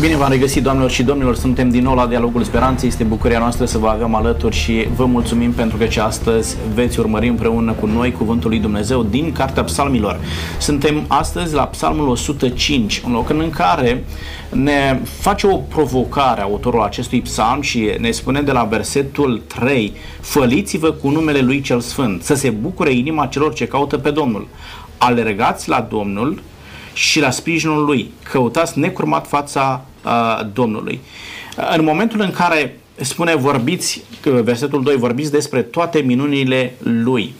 Bine v-am regăsit, doamnelor și domnilor. Suntem din nou la Dialogul Speranței. Este bucuria noastră să vă avem alături și vă mulțumim pentru că ce astăzi veți urmări împreună cu noi Cuvântul lui Dumnezeu din Cartea Psalmilor. Suntem astăzi la Psalmul 105, un loc în care ne face o provocare autorul acestui psalm și ne spune de la versetul 3 Făliți-vă cu numele Lui Cel Sfânt, să se bucure inima celor ce caută pe Domnul. Alergați la Domnul și la sprijinul lui. Căutați necurmat fața uh, Domnului. În momentul în care spune vorbiți, versetul 2, vorbiți despre toate minunile lui.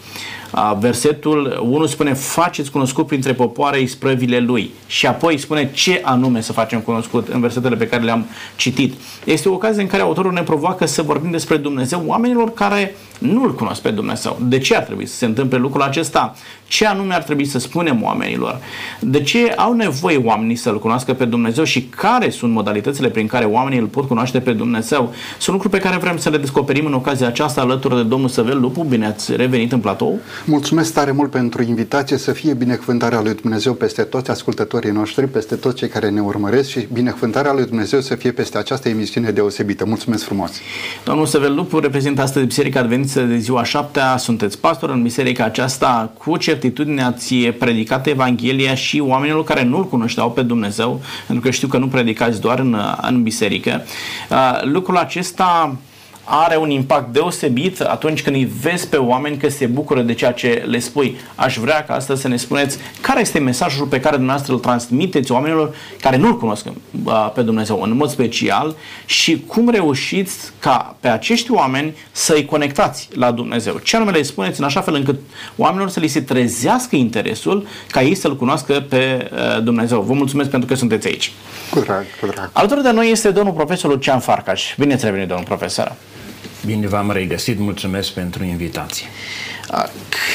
Versetul 1 spune faceți cunoscut printre popoare isprăvile lui și apoi spune ce anume să facem cunoscut în versetele pe care le-am citit. Este o ocazie în care autorul ne provoacă să vorbim despre Dumnezeu oamenilor care nu-L cunosc pe Dumnezeu. De ce ar trebui să se întâmple lucrul acesta? Ce anume ar trebui să spunem oamenilor? De ce au nevoie oamenii să-L cunoască pe Dumnezeu și care sunt modalitățile prin care oamenii îl pot cunoaște pe Dumnezeu? Sunt lucruri pe care vrem să le descoperim în ocazia aceasta alături de domnul Săvel Lupu. Bine ați revenit în platou. Mulțumesc tare mult pentru invitație, să fie binecuvântarea lui Dumnezeu peste toți ascultătorii noștri, peste toți cei care ne urmăresc și binecuvântarea lui Dumnezeu să fie peste această emisiune deosebită. Mulțumesc frumos! Domnul Săvel Lupu reprezintă astăzi Biserica Adventistă de ziua șaptea, sunteți pastor în biserica aceasta, cu certitudine ați predicat Evanghelia și oamenilor care nu-L cunoșteau pe Dumnezeu, pentru că știu că nu predicați doar în, în biserică. Uh, lucrul acesta are un impact deosebit atunci când îi vezi pe oameni că se bucură de ceea ce le spui. Aș vrea ca astăzi să ne spuneți care este mesajul pe care dumneavoastră îl transmiteți oamenilor care nu-L cunosc pe Dumnezeu în mod special și cum reușiți ca pe acești oameni să-i conectați la Dumnezeu. Ce anume le spuneți în așa fel încât oamenilor să li se trezească interesul ca ei să-L cunoască pe Dumnezeu. Vă mulțumesc pentru că sunteți aici. Cu drag, cu drag. Alături de noi este domnul profesor Lucian Farcaș. Bine ați revenit, domnul profesor. Bine v-am regăsit, mulțumesc pentru invitație.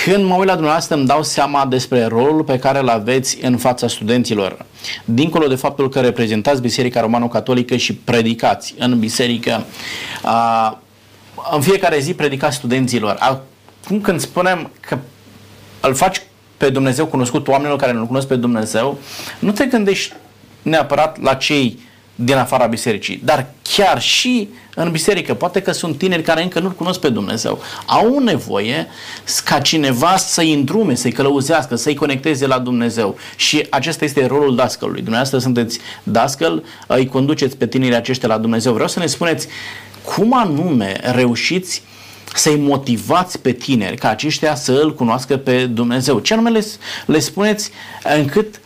Când mă uit la dumneavoastră îmi dau seama despre rolul pe care îl aveți în fața studenților. Dincolo de faptul că reprezentați Biserica Romano-Catolică și predicați în biserică, în fiecare zi predicați studenților. Acum când spunem că îl faci pe Dumnezeu cunoscut oamenilor care nu cunosc pe Dumnezeu, nu te gândești neapărat la cei din afara bisericii, dar chiar și în biserică. Poate că sunt tineri care încă nu-L cunosc pe Dumnezeu. Au nevoie ca cineva să-i îndrume, să-i călăuzească, să-i conecteze la Dumnezeu. Și acesta este rolul dascălului. Dumneavoastră sunteți dascăl, îi conduceți pe tinerii aceștia la Dumnezeu. Vreau să ne spuneți cum anume reușiți să-i motivați pe tineri ca aceștia să îl cunoască pe Dumnezeu. Ce anume le, le spuneți încât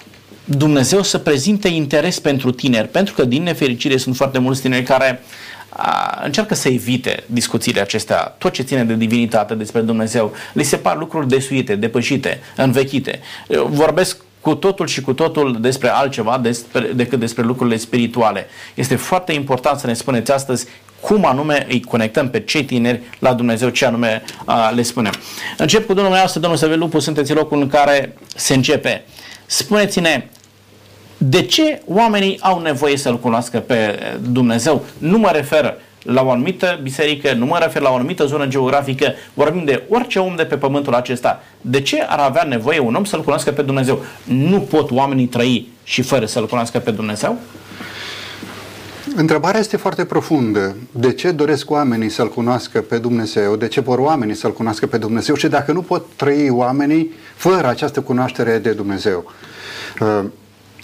Dumnezeu să prezinte interes pentru tineri, pentru că din nefericire sunt foarte mulți tineri care a, încearcă să evite discuțiile acestea, tot ce ține de divinitate despre Dumnezeu. Li se par lucruri desuite, depășite, învechite. Eu vorbesc cu totul și cu totul despre altceva despre, decât despre lucrurile spirituale. Este foarte important să ne spuneți astăzi cum anume îi conectăm pe cei tineri la Dumnezeu, ce anume a, le spunem. Încep cu domnul meu, domnul Săvel Lupu, sunteți locul în care se începe. Spuneți-ne, de ce oamenii au nevoie să-L cunoască pe Dumnezeu? Nu mă refer la o anumită biserică, nu mă refer la o anumită zonă geografică, vorbim de orice om de pe pământul acesta. De ce ar avea nevoie un om să-L cunoască pe Dumnezeu? Nu pot oamenii trăi și fără să-L cunoască pe Dumnezeu? Întrebarea este foarte profundă. De ce doresc oamenii să-L cunoască pe Dumnezeu? De ce vor oamenii să-L cunoască pe Dumnezeu? Și dacă nu pot trăi oamenii fără această cunoaștere de Dumnezeu?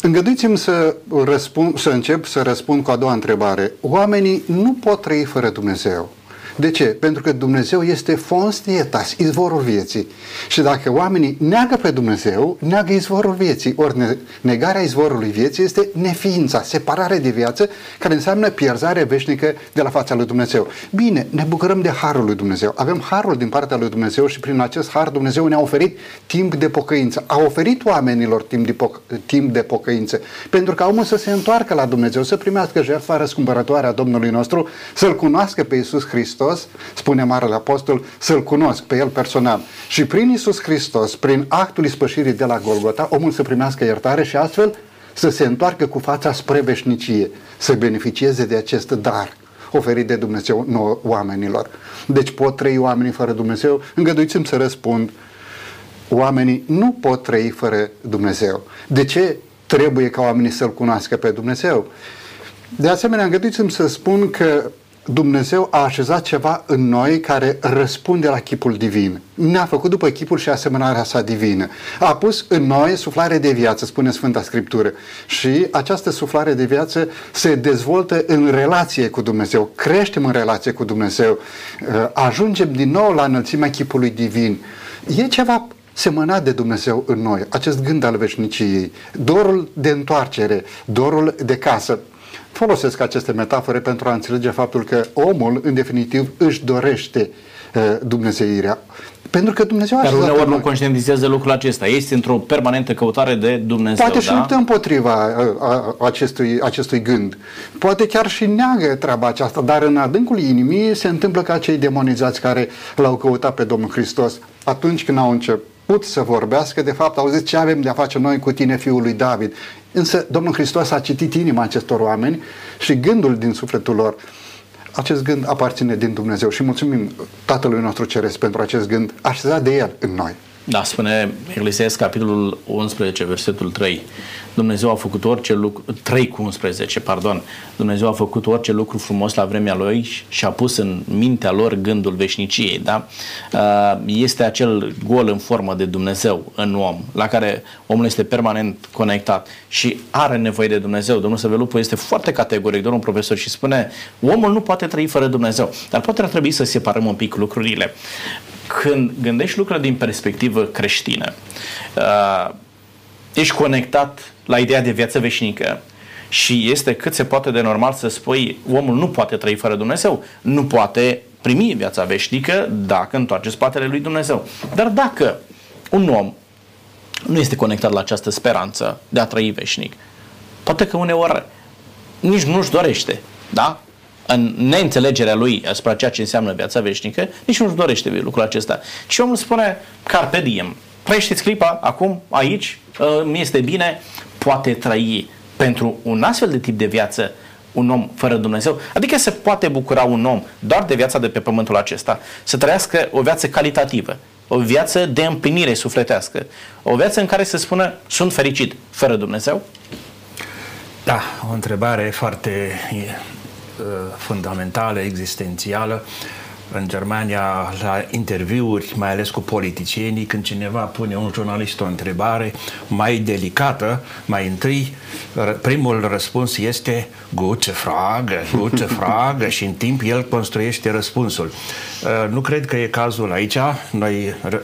Uh, Îngăduiți-mi să, răspund, să încep să răspund cu a doua întrebare. Oamenii nu pot trăi fără Dumnezeu. De ce? Pentru că Dumnezeu este fons dietas, izvorul vieții. Și dacă oamenii neagă pe Dumnezeu, neagă izvorul vieții. Ori negarea izvorului vieții este neființa, separare de viață, care înseamnă pierzare veșnică de la fața lui Dumnezeu. Bine, ne bucurăm de harul lui Dumnezeu. Avem harul din partea lui Dumnezeu și prin acest har Dumnezeu ne-a oferit timp de pocăință. A oferit oamenilor timp de, poc- timp de pocăință. Pentru că omul să se întoarcă la Dumnezeu, să primească jertfa răscumpărătoare a Domnului nostru, să-L cunoască pe Iisus Hristos Hristos, spune Marele Apostol, să-L cunosc pe El personal. Și prin Isus Hristos, prin actul ispășirii de la Golgota, omul să primească iertare și astfel să se întoarcă cu fața spre veșnicie, să beneficieze de acest dar oferit de Dumnezeu nouă oamenilor. Deci pot trăi oamenii fără Dumnezeu? Îngăduiți-mi să răspund. Oamenii nu pot trăi fără Dumnezeu. De ce trebuie ca oamenii să-L cunoască pe Dumnezeu? De asemenea, îngăduiți-mi să spun că Dumnezeu a așezat ceva în noi care răspunde la chipul divin. Ne-a făcut după chipul și asemănarea sa divină. A pus în noi suflare de viață, spune Sfânta Scriptură. Și această suflare de viață se dezvoltă în relație cu Dumnezeu. Creștem în relație cu Dumnezeu. Uh, ajungem din nou la înălțimea chipului divin. E ceva semănat de Dumnezeu în noi, acest gând al veșniciei, dorul de întoarcere, dorul de casă. Folosesc aceste metafore pentru a înțelege faptul că omul, în definitiv, își dorește uh, Dumnezeirea. Pentru că Dumnezeu Dar uneori nu conștientizează lucrul acesta. Este într-o permanentă căutare de Dumnezeu. Poate da? și luptă împotriva uh, a, acestui, acestui gând. Poate chiar și neagă treaba aceasta, dar în adâncul inimii se întâmplă ca cei demonizați care l-au căutat pe Domnul Hristos atunci când au început început să vorbească, de fapt au zis ce avem de a face noi cu tine, fiul lui David. Însă Domnul Hristos a citit inima acestor oameni și gândul din sufletul lor. Acest gând aparține din Dumnezeu și mulțumim Tatălui nostru Ceresc pentru acest gând așezat de El în noi. Da, spune Eclesiastes, capitolul 11, versetul 3. Dumnezeu a făcut orice lucru, 3 cu 11, pardon, Dumnezeu a făcut orice lucru frumos la vremea lui și a pus în mintea lor gândul veșniciei, da? Uh, este acel gol în formă de Dumnezeu în om, la care omul este permanent conectat și are nevoie de Dumnezeu. Domnul Săvelupu este foarte categoric, domnul profesor, și spune, omul nu poate trăi fără Dumnezeu, dar poate ar trebui să separăm un pic lucrurile când gândești lucrurile din perspectivă creștină, uh, ești conectat la ideea de viață veșnică și este cât se poate de normal să spui omul nu poate trăi fără Dumnezeu, nu poate primi viața veșnică dacă întoarce spatele lui Dumnezeu. Dar dacă un om nu este conectat la această speranță de a trăi veșnic, poate că uneori nici nu-și dorește, da? în neînțelegerea lui asupra ceea ce înseamnă viața veșnică, nici nu-și dorește lucrul acesta. Și omul spune, carpe diem, trăiește clipa, acum, aici, mi este bine, poate trăi pentru un astfel de tip de viață un om fără Dumnezeu? Adică se poate bucura un om doar de viața de pe pământul acesta, să trăiască o viață calitativă, o viață de împlinire sufletească, o viață în care să spună sunt fericit fără Dumnezeu? Da, o întrebare foarte Uh, fundamentală, existențială. În Germania, la interviuri, mai ales cu politicienii, când cineva pune un jurnalist o întrebare mai delicată, mai întâi, primul răspuns este gute Frage, gute Frage și în timp el construiește răspunsul. Uh, nu cred că e cazul aici. Noi uh,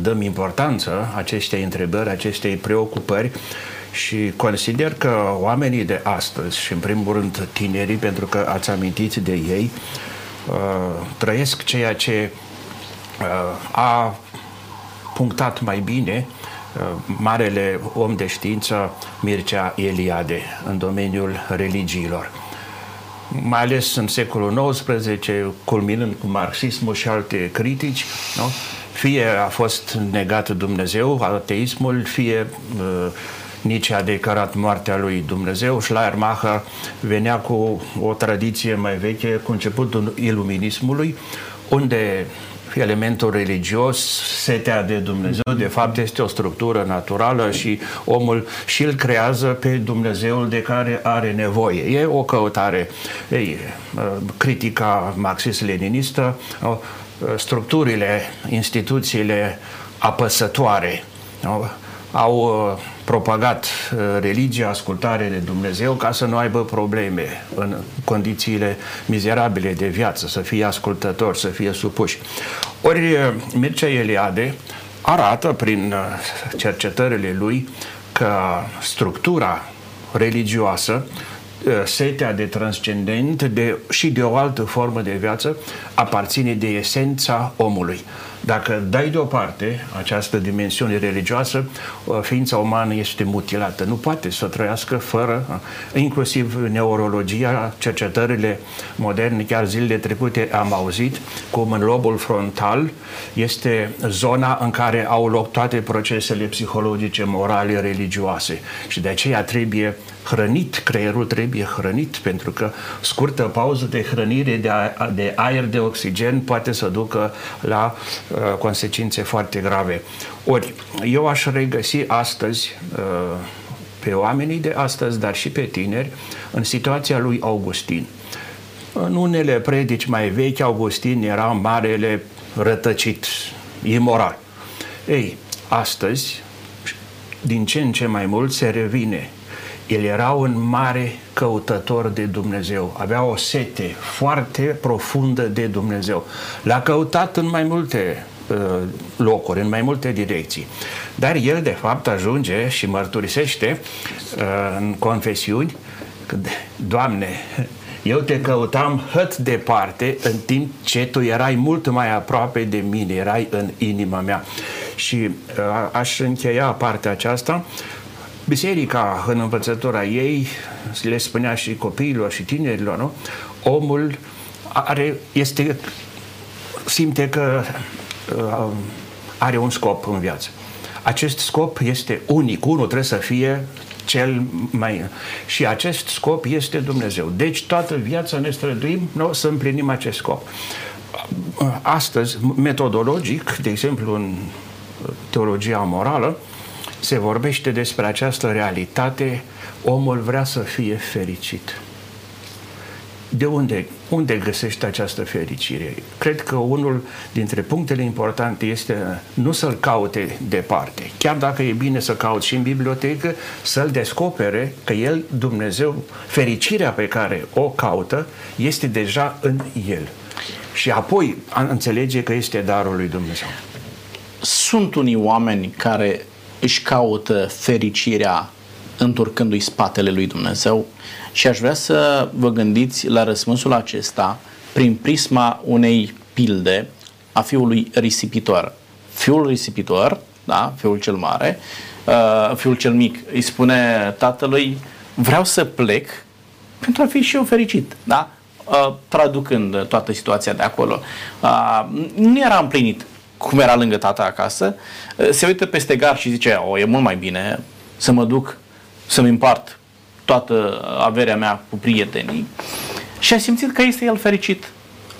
dăm importanță acestei întrebări, acestei preocupări și consider că oamenii de astăzi, și în primul rând tinerii, pentru că ați amintit de ei, uh, trăiesc ceea ce uh, a punctat mai bine uh, marele om de știință Mircea Eliade în domeniul religiilor mai ales în secolul XIX, culminând cu marxismul și alte critici, nu? fie a fost negat Dumnezeu, ateismul, fie uh, nici a declarat moartea lui Dumnezeu. Schleiermacher venea cu o tradiție mai veche, cu începutul iluminismului, unde elementul religios, setea de Dumnezeu, de fapt este o structură naturală și omul și îl creează pe Dumnezeul de care are nevoie. E o căutare, ei, critica marxist-leninistă, structurile, instituțiile apăsătoare au propagat uh, religia, ascultare de Dumnezeu ca să nu aibă probleme în condițiile mizerabile de viață, să fie ascultători, să fie supuși. Ori uh, Mircea Eliade arată prin uh, cercetările lui că structura religioasă setea de transcendent de, și de o altă formă de viață aparține de esența omului. Dacă dai deoparte această dimensiune religioasă, uh, ființa umană este mutilată. Nu poate să trăiască fără, uh, inclusiv neurologia, cercetările moderne, chiar zilele trecute am auzit cum în lobul frontal este zona în care au loc toate procesele psihologice, morale, religioase. Și de aceea trebuie hrănit, creierul trebuie hrănit, pentru că scurtă pauză de hrănire de, a, de aer, de oxigen, poate să ducă la uh, consecințe foarte grave. Ori, eu aș regăsi astăzi uh, pe oamenii de astăzi, dar și pe tineri, în situația lui Augustin. În unele predici mai vechi, Augustin era marele rătăcit, imoral. Ei, astăzi, din ce în ce mai mult se revine. El era un mare căutător de Dumnezeu, avea o sete foarte profundă de Dumnezeu. L-a căutat în mai multe uh, locuri, în mai multe direcții. Dar el, de fapt, ajunge și mărturisește uh, în confesiuni că, Doamne, eu te căutam hăt departe în timp ce tu erai mult mai aproape de mine, erai în inima mea. Și uh, aș încheia partea aceasta. Biserica, în învățătura ei, le spunea și copiilor și tinerilor, nu? omul are, este, simte că uh, are un scop în viață. Acest scop este unic. Unul trebuie să fie cel mai... Și acest scop este Dumnezeu. Deci toată viața ne străduim nu, să împlinim acest scop. Astăzi, metodologic, de exemplu în teologia morală, se vorbește despre această realitate, omul vrea să fie fericit. De unde, unde găsește această fericire? Cred că unul dintre punctele importante este nu să-l caute departe. Chiar dacă e bine să cauți și în bibliotecă, să-l descopere că el, Dumnezeu, fericirea pe care o caută, este deja în el. Și apoi înțelege că este darul lui Dumnezeu. Sunt unii oameni care își caută fericirea întorcându-i spatele lui Dumnezeu și aș vrea să vă gândiți la răspunsul acesta prin prisma unei pilde a fiului risipitor. Fiul risipitor, da, fiul cel mare, uh, fiul cel mic, îi spune tatălui, vreau să plec pentru a fi și eu fericit, da? Uh, traducând toată situația de acolo. Uh, nu era împlinit cum era lângă tata acasă, uh, se uită peste gar și zice, o, e mult mai bine să mă duc să-mi împart toată averea mea cu prietenii și a simțit că este el fericit.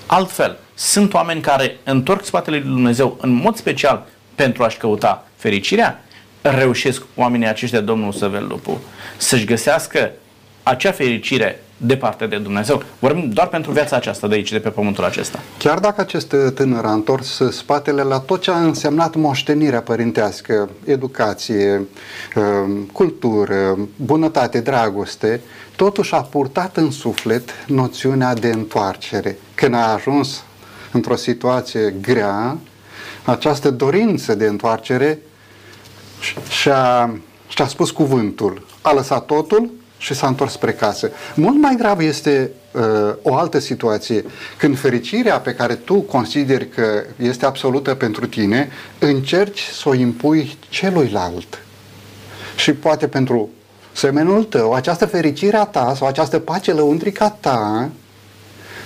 Altfel, sunt oameni care întorc spatele lui Dumnezeu în mod special pentru a-și căuta fericirea, reușesc oamenii aceștia, Domnul Săvel Lupu, să-și găsească acea fericire departe de Dumnezeu. Vorbim doar pentru viața aceasta de aici, de pe pământul acesta. Chiar dacă acest tânăr a întors spatele la tot ce a însemnat moștenirea părintească, educație, um, cultură, bunătate, dragoste, totuși a purtat în suflet noțiunea de întoarcere. Când a ajuns într-o situație grea, această dorință de întoarcere și-a, și-a spus cuvântul. A lăsat totul și s-a întors spre casă. Mult mai grav este uh, o altă situație, când fericirea pe care tu consideri că este absolută pentru tine, încerci să o impui celuilalt. Și poate pentru semenul tău, această fericire a ta sau această pace lăuntrică a ta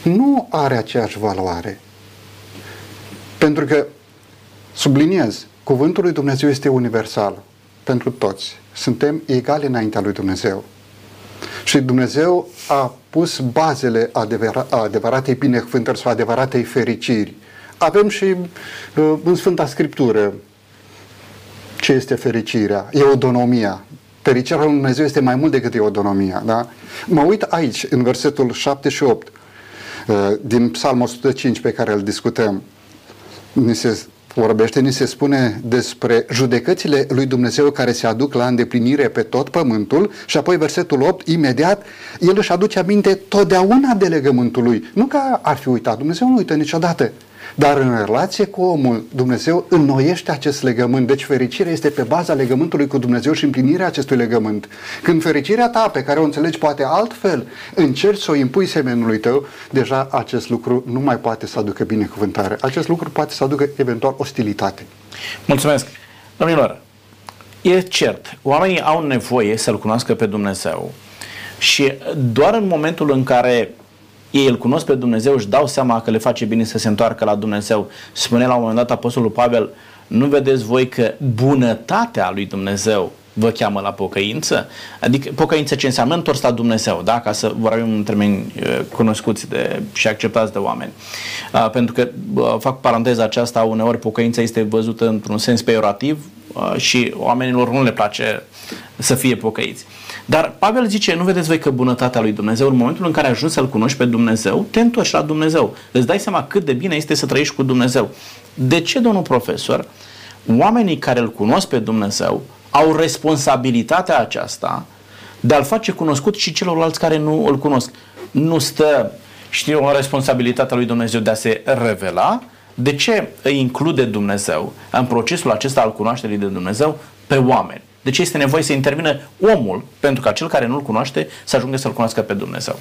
nu are aceeași valoare. Pentru că, subliniez, cuvântul lui Dumnezeu este universal pentru toți. Suntem egali înaintea lui Dumnezeu. Și Dumnezeu a pus bazele adevăra, adevăratei binecuvântări sau adevăratei fericiri. Avem și uh, în Sfânta Scriptură ce este fericirea, eudonomia. Fericirea lui Dumnezeu este mai mult decât eudonomia. Da? Mă uit aici, în versetul 7 și 8 uh, din Psalmul 105 pe care îl discutăm. Ni se vorbește, ni se spune despre judecățile lui Dumnezeu care se aduc la îndeplinire pe tot pământul și apoi versetul 8, imediat, el își aduce aminte totdeauna de legământul lui. Nu că ar fi uitat, Dumnezeu nu uită niciodată. Dar în relație cu omul, Dumnezeu înnoiește acest legământ. Deci fericirea este pe baza legământului cu Dumnezeu și împlinirea acestui legământ. Când fericirea ta, pe care o înțelegi poate altfel, încerci să o impui semenului tău, deja acest lucru nu mai poate să aducă binecuvântare. Acest lucru poate să aducă eventual ostilitate. Mulțumesc. Domnilor, e cert, oamenii au nevoie să-L cunoască pe Dumnezeu și doar în momentul în care ei îl cunosc pe Dumnezeu, își dau seama că le face bine să se întoarcă la Dumnezeu. Spune la un moment dat Apostolul Pavel, nu vedeți voi că bunătatea lui Dumnezeu vă cheamă la pocăință? Adică pocăință ce înseamnă întors la Dumnezeu, da? ca să vorbim în termeni uh, cunoscuți de, și acceptați de oameni. Uh, pentru că, uh, fac paranteza aceasta, uneori pocăința este văzută într-un sens peiorativ, uh, și oamenilor nu le place să fie pocăiți. Dar Pavel zice, nu vedeți voi că bunătatea lui Dumnezeu, în momentul în care ajungi să-L cunoști pe Dumnezeu, te întorci la Dumnezeu. Îți dai seama cât de bine este să trăiești cu Dumnezeu. De ce, domnul profesor, oamenii care îl cunosc pe Dumnezeu au responsabilitatea aceasta de a-l face cunoscut și celorlalți care nu îl cunosc. Nu stă, știu, o responsabilitate a lui Dumnezeu de a se revela. De ce îi include Dumnezeu în procesul acesta al cunoașterii de Dumnezeu pe oameni? De ce este nevoie să intervină omul pentru ca cel care nu-L cunoaște să ajungă să-L cunoască pe Dumnezeu?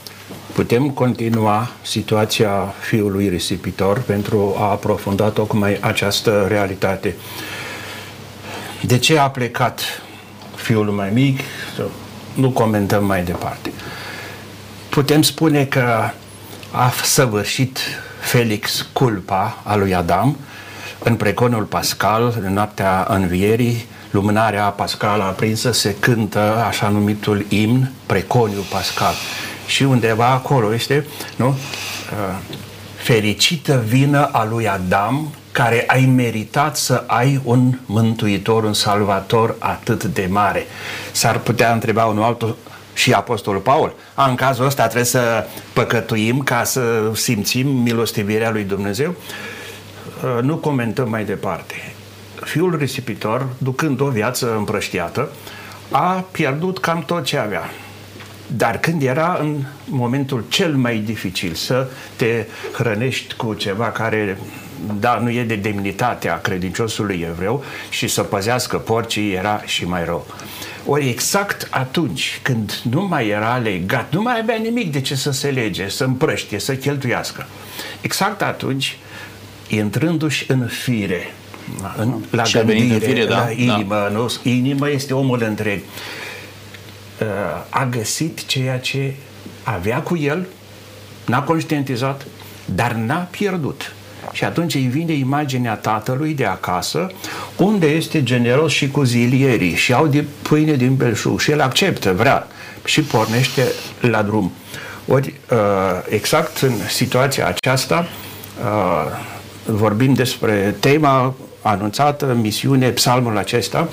Putem continua situația fiului risipitor pentru a aprofunda tocmai această realitate. De ce a plecat fiul mai mic? Nu comentăm mai departe. Putem spune că a săvârșit Felix culpa a lui Adam în preconul pascal, în noaptea învierii, lumânarea pascală aprinsă, se cântă așa numitul imn, preconiu pascal. Și undeva acolo este, nu? Uh, fericită vină a lui Adam care ai meritat să ai un mântuitor, un salvator atât de mare. S-ar putea întreba unul altul și Apostolul Paul. A, în cazul ăsta trebuie să păcătuim ca să simțim milostivirea lui Dumnezeu. Uh, nu comentăm mai departe fiul risipitor, ducând o viață împrăștiată, a pierdut cam tot ce avea. Dar când era în momentul cel mai dificil să te hrănești cu ceva care da, nu e de demnitatea credinciosului evreu și să păzească porcii era și mai rău. Ori exact atunci când nu mai era legat, nu mai avea nimic de ce să se lege, să împrăștie, să cheltuiască, exact atunci, intrându-și în fire, în, la și gândire, în fire, da, la inimă, da. nu? Inima este omul întreg. Uh, a găsit ceea ce avea cu el, n-a conștientizat, dar n-a pierdut. Și atunci îi vine imaginea tatălui de acasă, unde este generos și cu zilierii și au de pâine din belșug și el acceptă, vrea și pornește la drum. Ori, uh, exact în situația aceasta, uh, vorbim despre tema anunțată, misiune, psalmul acesta,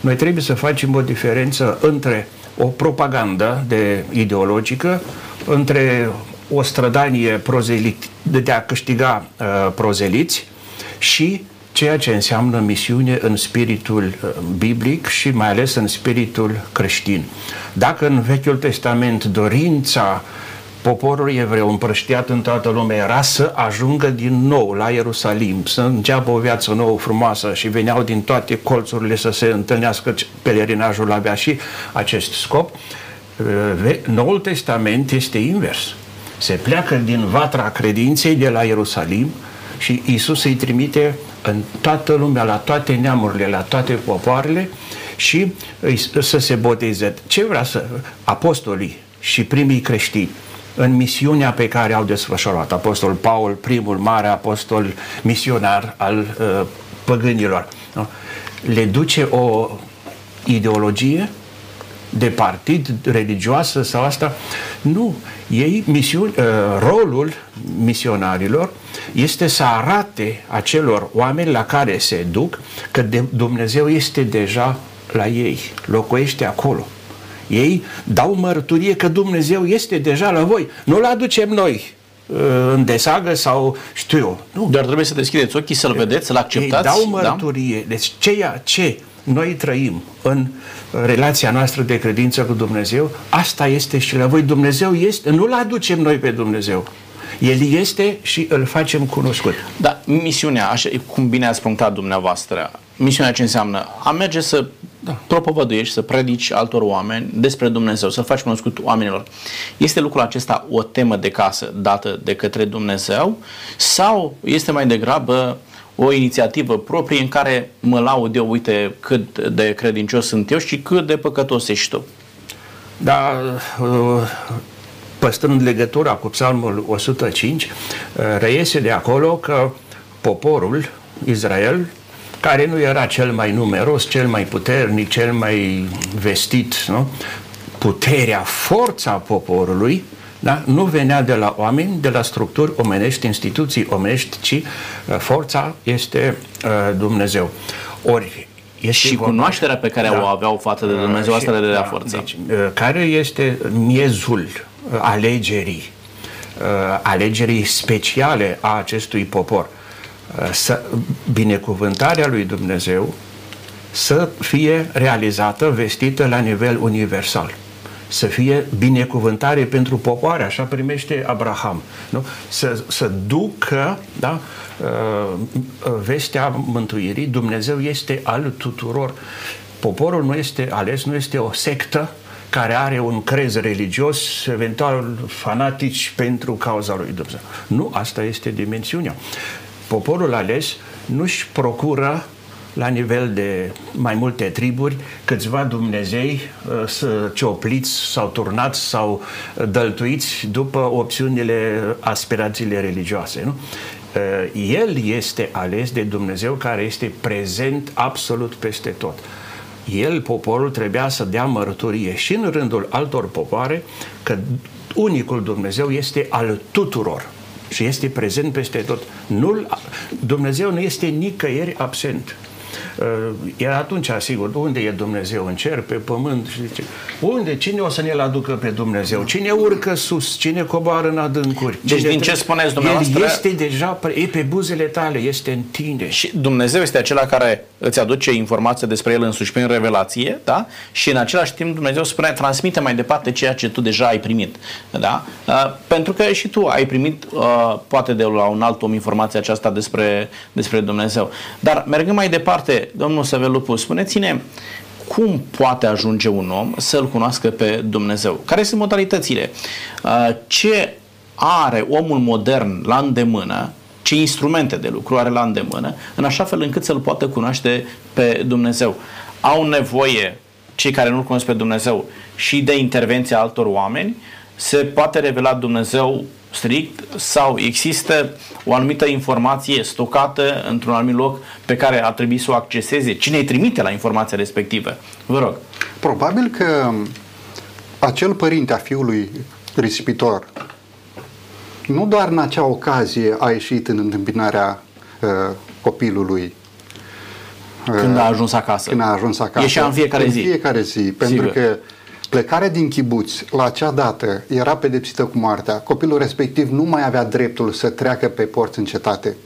noi trebuie să facem o diferență între o propagandă de ideologică, între o strădanie prozelit, de a câștiga uh, prozeliți și ceea ce înseamnă misiune în spiritul uh, biblic și mai ales în spiritul creștin. Dacă în Vechiul Testament dorința poporul evreu împrăștiat în toată lumea era să ajungă din nou la Ierusalim, să înceapă o viață nouă, frumoasă și veneau din toate colțurile să se întâlnească, pelerinajul avea și acest scop. Noul Testament este invers. Se pleacă din vatra credinței de la Ierusalim și Isus îi trimite în toată lumea, la toate neamurile, la toate popoarele și să se boteze. Ce vrea să... Apostolii și primii creștini în misiunea pe care au desfășurat. Apostol Paul, primul mare apostol misionar al uh, păgânilor. Nu? Le duce o ideologie de partid religioasă sau asta. Nu. Ei, misiuni, uh, rolul misionarilor este să arate acelor oameni la care se duc că de Dumnezeu este deja la ei, locuiește acolo. Ei dau mărturie că Dumnezeu este deja la voi. Nu-L aducem noi uh, în desagă sau știu eu. Nu. Doar trebuie să deschideți ochii, să-L vedeți, să-L acceptați. Ei dau da? mărturie. Da? Deci ceea ce noi trăim în relația noastră de credință cu Dumnezeu, asta este și la voi. Dumnezeu este, nu-L aducem noi pe Dumnezeu. El este și îl facem cunoscut. Da, misiunea, așa cum bine ați punctat dumneavoastră, misiunea ce înseamnă? A merge să da. propovăduiești, să predici altor oameni despre Dumnezeu, să faci cunoscut oamenilor. Este lucrul acesta o temă de casă dată de către Dumnezeu sau este mai degrabă o inițiativă proprie în care mă laud eu, uite cât de credincios sunt eu și cât de păcătos ești tu? Da, uh, păstrând legătura cu Psalmul 105, uh, reiese de acolo că poporul Israel care nu era cel mai numeros, cel mai puternic, cel mai vestit, nu? puterea, forța poporului, da? nu venea de la oameni, de la structuri omenești, instituții omenești, ci uh, forța este uh, Dumnezeu. Ori Este și cunoașterea pe care da. o aveau față de Dumnezeu, asta le dădea da, forță. Deci, care este miezul alegerii, alegerii speciale a acestui popor? Să, binecuvântarea lui Dumnezeu să fie realizată, vestită la nivel universal să fie binecuvântare pentru popoare, așa primește Abraham. Nu? Să, să ducă da, uh, vestea mântuirii, Dumnezeu este al tuturor. Poporul nu este ales, nu este o sectă care are un crez religios, eventual fanatici pentru cauza lui Dumnezeu. Nu, asta este dimensiunea. Poporul ales nu-și procură la nivel de mai multe triburi, câțiva Dumnezei uh, ciopliți sau turnați sau dăltuiți după opțiunile, aspirațiile religioase. Nu? Uh, el este ales de Dumnezeu care este prezent absolut peste tot. El, poporul, trebuia să dea mărturie și în rândul altor popoare că unicul Dumnezeu este al tuturor și este prezent peste tot. Nu, Dumnezeu nu este nicăieri absent. Iar uh, atunci, sigur, unde e Dumnezeu? În cer, pe pământ? Și zice, unde? Cine o să ne-l aducă pe Dumnezeu? Cine urcă sus? Cine coboară în adâncuri? Deci din ce spuneți dumneavoastră? El este deja, e pe buzele tale, este în tine. Și Dumnezeu este acela care îți aduce informație despre El însuși prin revelație, da? Și în același timp Dumnezeu spune, transmite mai departe ceea ce tu deja ai primit, da? Uh, pentru că și tu ai primit, uh, poate de la un alt om, informația aceasta despre, despre Dumnezeu. Dar mergând mai departe, domnul Săvelupu, spuneți-ne cum poate ajunge un om să-L cunoască pe Dumnezeu? Care sunt modalitățile? Uh, ce are omul modern la îndemână, ce instrumente de lucru are la îndemână, în așa fel încât să-L poată cunoaște pe Dumnezeu? Au nevoie cei care nu-L cunosc pe Dumnezeu și de intervenția altor oameni? Se poate revela Dumnezeu strict sau există o anumită informație stocată într-un anumit loc pe care ar trebui să o acceseze? Cine îi trimite la informația respectivă? Vă rog. Probabil că acel părinte a fiului risipitor nu doar în acea ocazie a ieșit în întâmpinarea uh, copilului când a ajuns acasă. Când a ajuns acasă. Ieșea în fiecare în zi. În fiecare zi. Pentru Sigur. că Plecarea din chibuț la acea dată era pedepsită cu moartea. Copilul respectiv nu mai avea dreptul să treacă pe porți în cetate.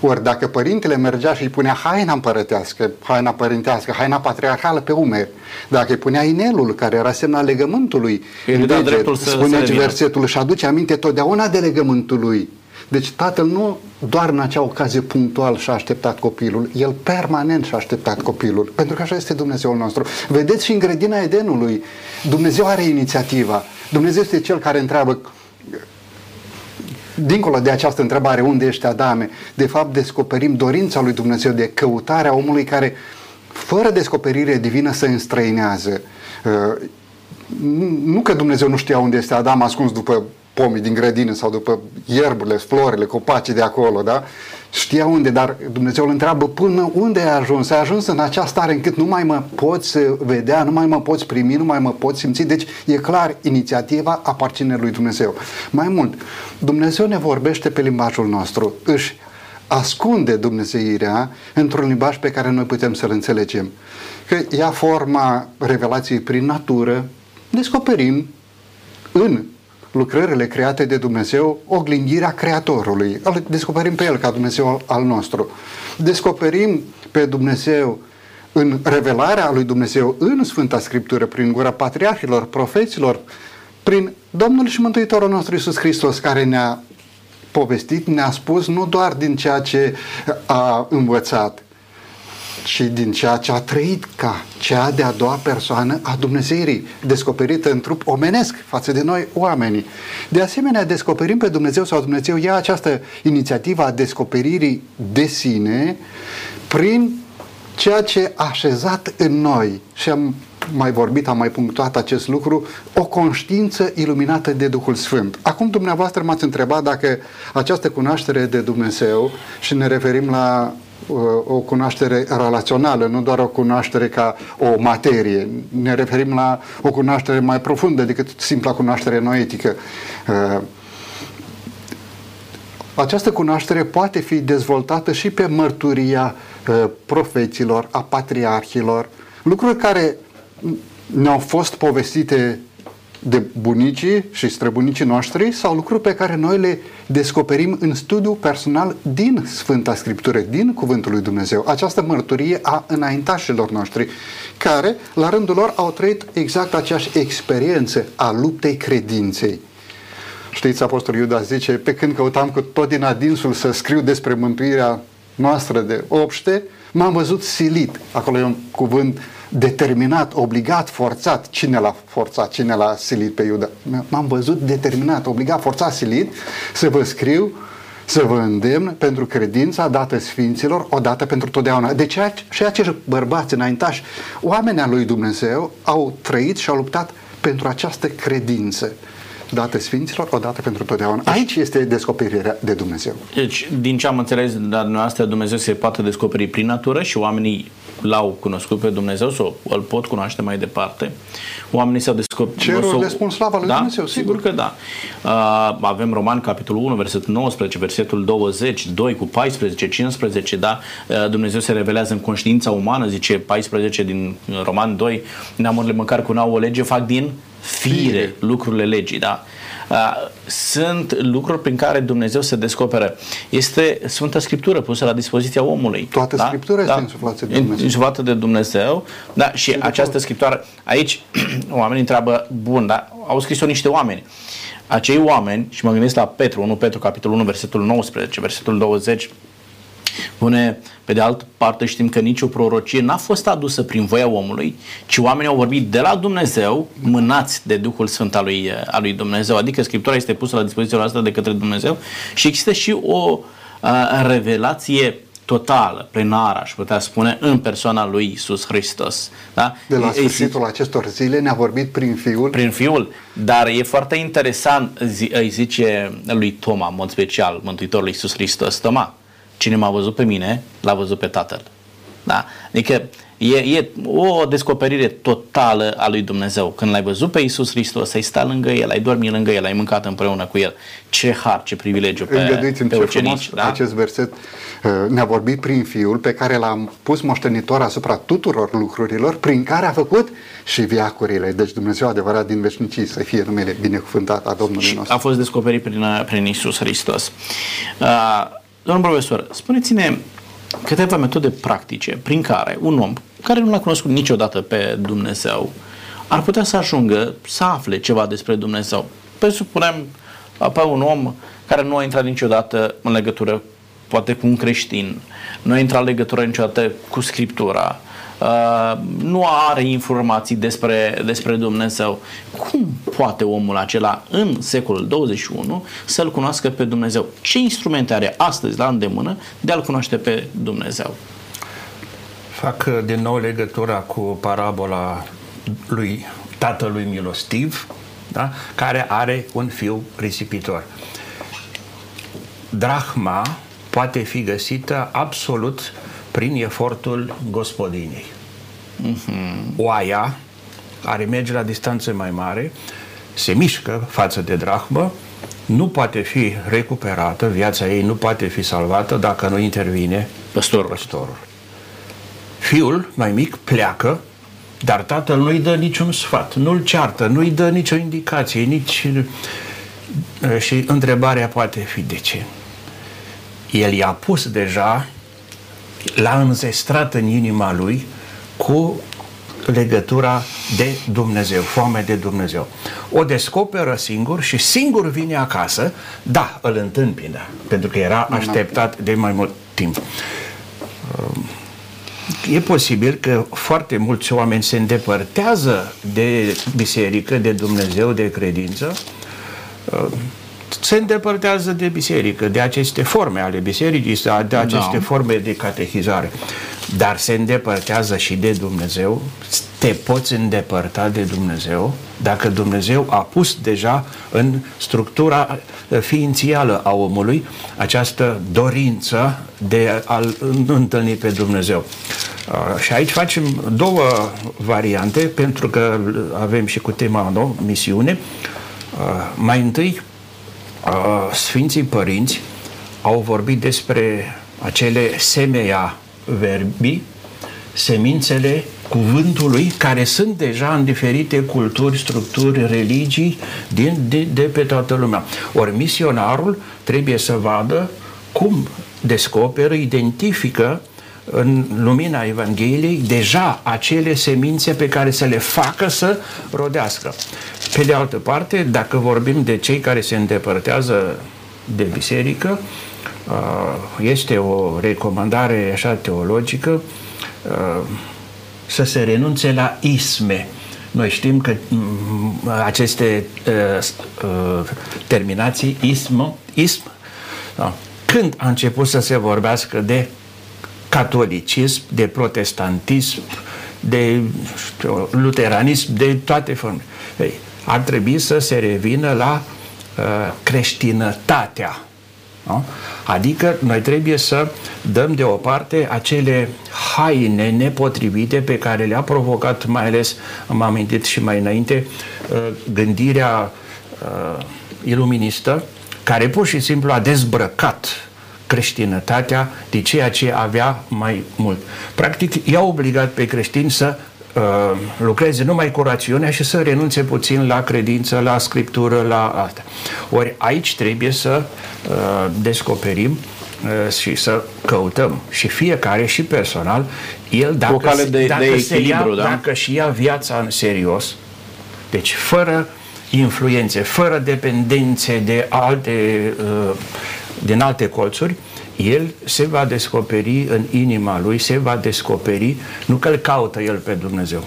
Ori dacă părintele mergea și îi punea haina împărătească, haina părintească, haina patriarhală pe umeri, dacă îi punea inelul, care era semnul legământului, în deget, spune versetul, și aduce aminte totdeauna de legământul lui. Deci tatăl nu doar în acea ocazie punctual și-a așteptat copilul, el permanent și-a așteptat copilul, pentru că așa este Dumnezeul nostru. Vedeți și în grădina Edenului, Dumnezeu are inițiativa. Dumnezeu este cel care întreabă dincolo de această întrebare, unde ești Adame, de fapt descoperim dorința lui Dumnezeu de căutarea omului care, fără descoperire divină, se înstrăinează. Uh, nu că Dumnezeu nu știa unde este Adam ascuns după pomii din grădină sau după ierbule, florile, copacii de acolo, da? Știa unde, dar Dumnezeu îl întreabă până unde ai ajuns? Ai ajuns în acea stare încât nu mai mă poți vedea, nu mai mă poți primi, nu mai mă poți simți. Deci e clar, inițiativa aparține lui Dumnezeu. Mai mult, Dumnezeu ne vorbește pe limbajul nostru. Își ascunde Dumnezeirea într-un limbaj pe care noi putem să-l înțelegem. Că ia forma revelației prin natură, descoperim în lucrările create de Dumnezeu, oglindirea Creatorului. Îl descoperim pe El ca Dumnezeu al nostru. Descoperim pe Dumnezeu în revelarea lui Dumnezeu în Sfânta Scriptură, prin gura patriarhilor, profeților, prin Domnul și Mântuitorul nostru Iisus Hristos, care ne-a povestit, ne-a spus nu doar din ceea ce a învățat, și din ceea ce a trăit ca cea de-a doua persoană a Dumnezeirii, descoperită în trup omenesc față de noi oamenii. De asemenea, descoperim pe Dumnezeu sau Dumnezeu ia această inițiativă a descoperirii de sine prin ceea ce a așezat în noi și am mai vorbit, am mai punctuat acest lucru, o conștiință iluminată de Duhul Sfânt. Acum dumneavoastră m-ați întrebat dacă această cunoaștere de Dumnezeu și ne referim la o cunoaștere relațională, nu doar o cunoaștere ca o materie. Ne referim la o cunoaștere mai profundă decât simpla cunoaștere noetică. Uh, această cunoaștere poate fi dezvoltată și pe mărturia uh, profeților, a patriarhilor, lucruri care ne-au fost povestite de bunicii și străbunicii noștri sau lucruri pe care noi le descoperim în studiu personal din Sfânta Scriptură, din Cuvântul lui Dumnezeu. Această mărturie a înaintașilor noștri, care, la rândul lor, au trăit exact aceeași experiență a luptei credinței. Știți, Apostolul Iuda zice, pe când căutam cu tot din adinsul să scriu despre mântuirea noastră de obște, m-am văzut silit. Acolo e un cuvânt determinat, obligat, forțat. Cine l-a forțat? Cine l-a silit pe Iuda? M-am văzut determinat, obligat, forțat, silit să vă scriu să vă îndemn pentru credința dată Sfinților, odată pentru totdeauna. Deci și acești bărbați înaintași, oamenii lui Dumnezeu, au trăit și au luptat pentru această credință dată Sfinților, odată pentru totdeauna. Aici este descoperirea de Dumnezeu. Deci, din ce am înțeles de la dumneavoastră, Dumnezeu se poate descoperi prin natură și oamenii l-au cunoscut pe Dumnezeu sau îl pot cunoaște mai departe. Oamenii s-au descoperit... Cerul sau... le spun slava lui da? Dumnezeu, sigur. sigur că da. Uh, avem Roman, capitolul 1, versetul 19, versetul 20, 2 cu 14, 15, da? Uh, Dumnezeu se revelează în conștiința umană, zice 14 din Roman 2, neamurile măcar cu o lege fac din fire lucrurile legii, da? sunt lucruri prin care Dumnezeu se descoperă. Este Sfânta Scriptură pusă la dispoziția omului. Toată da? Scriptura da? este insuflată de Dumnezeu. Insuflată de Dumnezeu. Da, și de această Scriptură, aici oamenii întreabă, bun, da, au scris-o niște oameni. Acei oameni, și mă gândesc la Petru, 1 Petru, capitolul 1, versetul 19, versetul 20, Spune, pe de altă parte știm că nicio prorocie n-a fost adusă prin voia omului, ci oamenii au vorbit de la Dumnezeu, mânați de Duhul Sfânt al lui, al lui Dumnezeu. Adică Scriptura este pusă la dispoziția noastră de către Dumnezeu și există și o uh, revelație totală, plenară, aș putea spune, în persoana lui Isus Hristos. Da? De la sfârșitul acestor zile ne-a vorbit prin Fiul. Prin Fiul, dar e foarte interesant, zi, îi zice lui Toma, în mod special, Mântuitorul Isus Hristos, Toma, Cine m-a văzut pe mine, l-a văzut pe Tatăl. Da? Adică e, e o descoperire totală a lui Dumnezeu. Când l-ai văzut pe Iisus Hristos, ai stat lângă El, ai dormit lângă El, ai mâncat împreună cu El. Ce har, ce privilegiu pe, Îngăduiți-mi pe ce ucenici. Da? acest verset uh, ne-a vorbit prin Fiul pe care l-am pus moștenitor asupra tuturor lucrurilor, prin care a făcut și viacurile. Deci Dumnezeu adevărat din veșnicii să fie numele binecuvântat a Domnului și nostru. a fost descoperit prin, prin Iisus Hristos. Uh, Domnul profesor, spuneți-ne câteva metode practice prin care un om care nu l-a cunoscut niciodată pe Dumnezeu ar putea să ajungă să afle ceva despre Dumnezeu. Presupunem pe un om care nu a intrat niciodată în legătură poate cu un creștin, nu a intrat în legătură niciodată cu Scriptura, Uh, nu are informații despre, despre Dumnezeu. Cum poate omul acela în secolul 21 să-L cunoască pe Dumnezeu? Ce instrumente are astăzi la îndemână de a-L cunoaște pe Dumnezeu? Fac uh, din nou legătura cu parabola lui tatălui milostiv, da? care are un fiu risipitor. Drahma poate fi găsită absolut prin efortul gospodinei. Mm-hmm. Oaia, care merge la distanță mai mare, se mișcă față de drahmă, nu poate fi recuperată, viața ei nu poate fi salvată dacă nu intervine păstorul. păstorul. Fiul mai mic pleacă, dar tatăl nu-i dă niciun sfat, nu-l ceartă, nu-i dă nicio indicație, nici... Și întrebarea poate fi de ce? El i-a pus deja l-a înzestrat în inima lui cu legătura de Dumnezeu, foame de Dumnezeu. O descoperă singur și singur vine acasă, da, îl întâmpină, pentru că era așteptat de mai mult timp. Um, e posibil că foarte mulți oameni se îndepărtează de biserică, de Dumnezeu, de credință, um, se îndepărtează de biserică, de aceste forme ale bisericii, de aceste da. forme de catehizare. Dar se îndepărtează și de Dumnezeu, te poți îndepărta de Dumnezeu dacă Dumnezeu a pus deja în structura ființială a omului această dorință de a-L întâlni pe Dumnezeu. Uh, și aici facem două variante, pentru că avem și cu tema no, misiune. Uh, mai întâi, Sfinții Părinți au vorbit despre acele semea verbi, semințele cuvântului care sunt deja în diferite culturi, structuri, religii din, de, de pe toată lumea. Ori misionarul trebuie să vadă cum descoperă, identifică în lumina Evangheliei deja acele semințe pe care să le facă să rodească. Pe de altă parte, dacă vorbim de cei care se îndepărtează de biserică, uh, este o recomandare așa teologică uh, să se renunțe la isme. Noi știm că mm, aceste uh, terminații ism, ism, da, când a început să se vorbească de catolicism, de protestantism, de știu, luteranism, de toate formele. Ar trebui să se revină la uh, creștinătatea. Nu? Adică noi trebuie să dăm deoparte acele haine nepotrivite pe care le-a provocat, mai ales, am amintit și mai înainte, uh, gândirea uh, iluministă, care pur și simplu a dezbrăcat creștinătatea de ceea ce avea mai mult. Practic, i-a obligat pe creștini să uh, lucreze numai cu rațiunea și să renunțe puțin la credință, la scriptură, la asta. Ori aici trebuie să uh, descoperim uh, și să căutăm și fiecare și personal el dacă, o cale de, dacă, de echilibru, ia, da? dacă și ia viața în serios, deci fără influențe, fără dependențe de alte uh, din alte colțuri, el se va descoperi în inima lui, se va descoperi, nu că îl caută el pe Dumnezeu,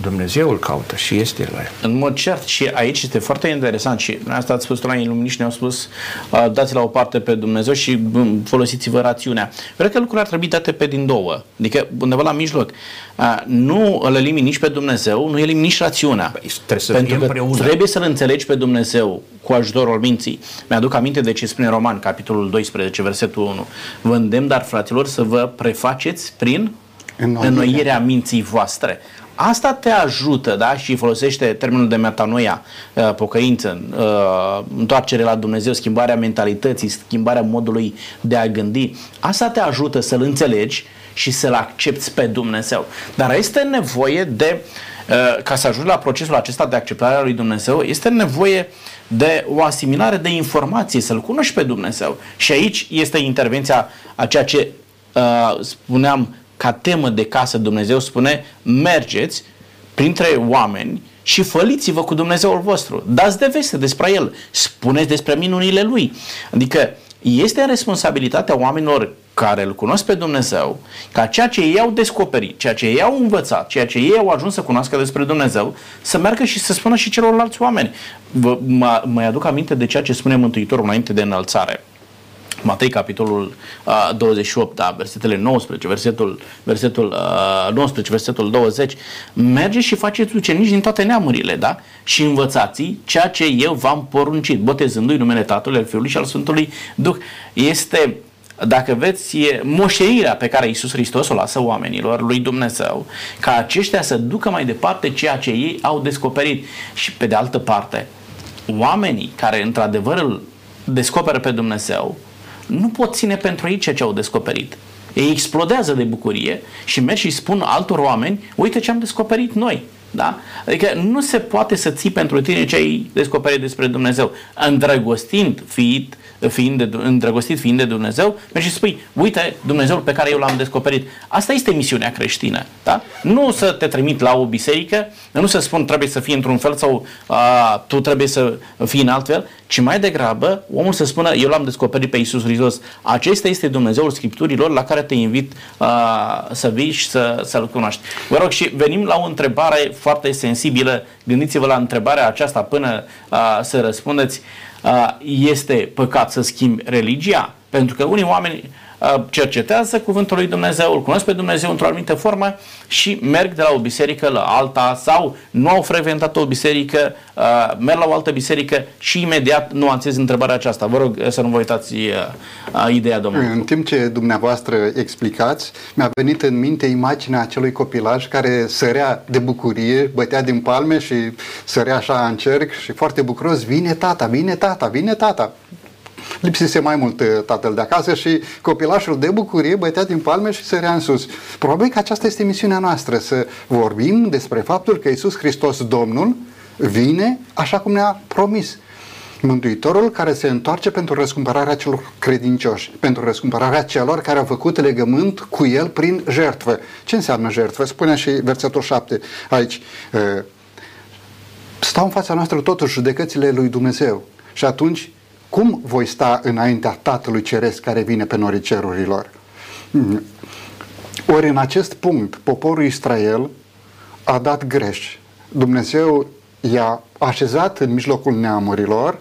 Dumnezeu îl caută și este la el. În mod cert și aici este foarte interesant și asta ați spus la iluminiști, ne-au spus uh, dați la o parte pe Dumnezeu și um, folosiți-vă rațiunea. Cred că lucrurile ar trebui date pe din două, adică undeva la mijloc. Uh, nu îl elimini nici pe Dumnezeu, nu elimini nici rațiunea. Păi, trebuie să Pentru că împreună. trebuie să-L înțelegi pe Dumnezeu cu ajutorul minții. Mi-aduc aminte de ce spune Roman, capitolul 12, versetul 1. Vă îndemn, dar fraților, să vă prefaceți prin Înnoirea. înnoirea minții voastre. Asta te ajută, da? Și folosește termenul de metanoia, uh, pocăință, uh, întoarcere la Dumnezeu, schimbarea mentalității, schimbarea modului de a gândi. Asta te ajută să-L înțelegi și să-L accepti pe Dumnezeu. Dar este nevoie de, uh, ca să ajungi la procesul acesta de acceptare a lui Dumnezeu, este nevoie de o asimilare de informații, să-L cunoști pe Dumnezeu. Și aici este intervenția a ceea ce uh, spuneam ca temă de casă Dumnezeu spune mergeți printre oameni și făliți-vă cu Dumnezeul vostru. Dați de veste despre El. Spuneți despre minunile Lui. Adică este responsabilitatea oamenilor care îl cunosc pe Dumnezeu, ca ceea ce ei au descoperit, ceea ce ei au învățat, ceea ce ei au ajuns să cunoască despre Dumnezeu, să meargă și să spună și celorlalți oameni. Vă, mă, mă aduc aminte de ceea ce spune Mântuitorul înainte de înălțare. Matei, capitolul uh, 28, da, versetele 19, versetul, versetul uh, 19, versetul 20, merge și faceți ucenici din toate neamurile, da? Și învățați ceea ce eu v-am poruncit, botezându-i numele Tatălui, al Fiului și al Sfântului Duh. Este dacă veți, e moștenirea pe care Iisus Hristos o lasă oamenilor lui Dumnezeu, ca aceștia să ducă mai departe ceea ce ei au descoperit. Și pe de altă parte, oamenii care într-adevăr îl descoperă pe Dumnezeu, nu pot ține pentru ei ceea ce au descoperit. Ei explodează de bucurie și merg și spun altor oameni, uite ce am descoperit noi. Da? Adică nu se poate să ții pentru tine ce ai descoperit despre Dumnezeu. Îndrăgostind fiind, fiind de, îndrăgostit fiind de Dumnezeu, mergi și spui, uite Dumnezeul pe care eu l-am descoperit. Asta este misiunea creștină. Da? Nu să te trimit la o biserică, nu să spun trebuie să fii într-un fel sau a, tu trebuie să fii în alt fel, ci mai degrabă omul să spună, eu l-am descoperit pe Iisus Hristos. Acesta este Dumnezeul Scripturilor la care te invit a, să vii și să, să-L cunoști. Vă rog și venim la o întrebare foarte sensibilă. Gândiți-vă la întrebarea aceasta până a, să răspundeți. A, este păcat să schimbi religia? Pentru că unii oameni cercetează cuvântul lui Dumnezeu, îl cunosc pe Dumnezeu într-o anumită formă și merg de la o biserică la alta sau nu au frecventat o biserică, merg la o altă biserică și imediat nuanțez întrebarea aceasta. Vă rog să nu vă uitați ideea Domnului. În timp ce dumneavoastră explicați, mi-a venit în minte imaginea acelui copilaj care sărea de bucurie, bătea din palme și sărea așa în cerc și foarte bucuros, vine tata, vine tata, vine tata. Lipsise mai mult uh, tatăl de acasă și copilașul de bucurie bătea din palme și sărea în sus. Probabil că aceasta este misiunea noastră, să vorbim despre faptul că Isus Hristos, Domnul, vine așa cum ne-a promis. Mântuitorul care se întoarce pentru răscumpărarea celor credincioși, pentru răscumpărarea celor care au făcut legământ cu el prin jertfă. Ce înseamnă jertfă? Spune și versetul 7 aici. Stau în fața noastră totuși judecățile lui Dumnezeu. Și atunci, cum voi sta înaintea Tatălui Ceresc care vine pe norii cerurilor? Hmm. Ori în acest punct, poporul Israel a dat greș. Dumnezeu i-a așezat în mijlocul neamurilor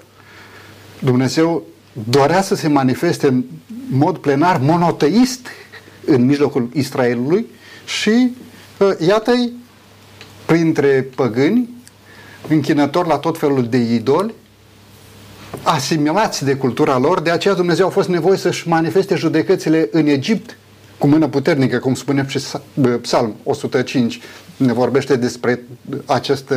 Dumnezeu dorea să se manifeste în mod plenar monoteist în mijlocul Israelului și uh, iată-i printre păgâni, închinători la tot felul de idoli, asimilați de cultura lor, de aceea Dumnezeu a fost nevoie să-și manifeste judecățile în Egipt cu mână puternică, cum spune și Psalm 105 ne vorbește despre acest,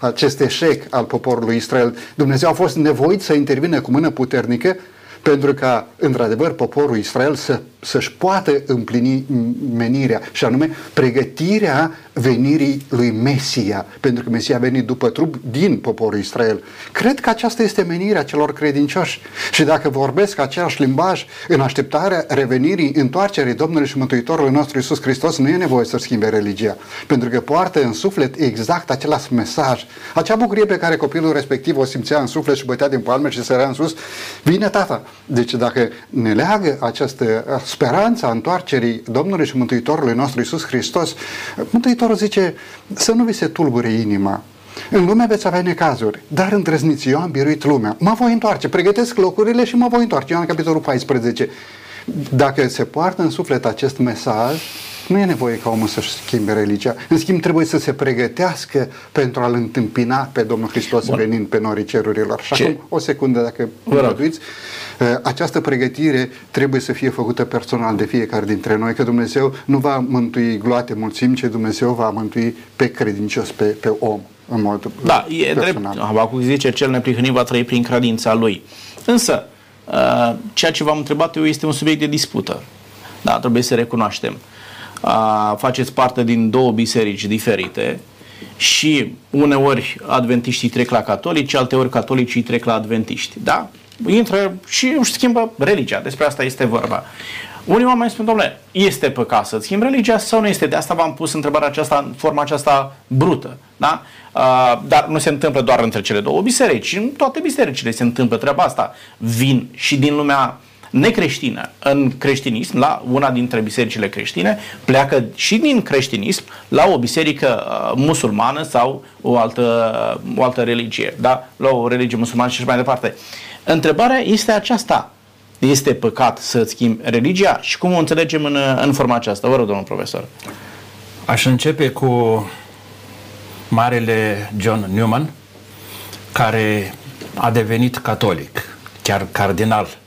acest eșec al poporului Israel. Dumnezeu a fost nevoit să intervine cu mână puternică pentru ca, într-adevăr, poporul Israel să, să-și poată împlini menirea, și anume pregătirea venirii lui Mesia, pentru că Mesia a venit după trup din poporul Israel. Cred că aceasta este menirea celor credincioși și dacă vorbesc același limbaj în așteptarea revenirii, întoarcerii Domnului și Mântuitorului nostru Iisus Hristos, nu e nevoie să schimbe religia, pentru că poartă în suflet exact același mesaj. Acea bucurie pe care copilul respectiv o simțea în suflet și bătea din palme și sărea în sus, vine tata. Deci dacă ne leagă această speranță a întoarcerii Domnului și Mântuitorului nostru Iisus Hristos, Mântuitorul Mântuitorul zice să nu vi se tulbure inima. În lume veți avea necazuri, dar îndrăzniți, eu am biruit lumea. Mă voi întoarce, pregătesc locurile și mă voi întoarce. Ioan capitolul 14. Dacă se poartă în suflet acest mesaj, nu e nevoie ca omul să-și schimbe religia. În schimb, trebuie să se pregătească pentru a-L întâmpina pe Domnul Hristos Bun. venind pe norii cerurilor. Și acum, o secundă, dacă îngăduiți, uh, această pregătire trebuie să fie făcută personal de fiecare dintre noi, că Dumnezeu nu va mântui gloate mulțimi, ci Dumnezeu va mântui pe credincios, pe, pe om în mod Da, e personal. drept. Habacuc zice, cel neprihănit va trăi prin credința lui. Însă, uh, ceea ce v-am întrebat eu este un subiect de dispută. Da, trebuie să recunoaștem a, faceți parte din două biserici diferite și uneori adventiștii trec la catolici, alteori catolicii trec la adventiști. Da? Intră și își schimbă religia, despre asta este vorba. Unii oameni spun, domnule, este păcat să schimbi religia sau nu este? De asta v-am pus întrebarea aceasta în forma aceasta brută. Da? Uh, dar nu se întâmplă doar între cele două biserici. În toate bisericile se întâmplă treaba asta. Vin și din lumea necreștină în creștinism, la una dintre bisericile creștine, pleacă și din creștinism la o biserică uh, musulmană sau o altă, o altă religie, da? la o religie musulmană și așa mai departe. Întrebarea este aceasta. Este păcat să schimbi religia și cum o înțelegem în, în forma aceasta? Vă rog, domnul profesor. Aș începe cu marele John Newman, care a devenit catolic, chiar cardinal uh,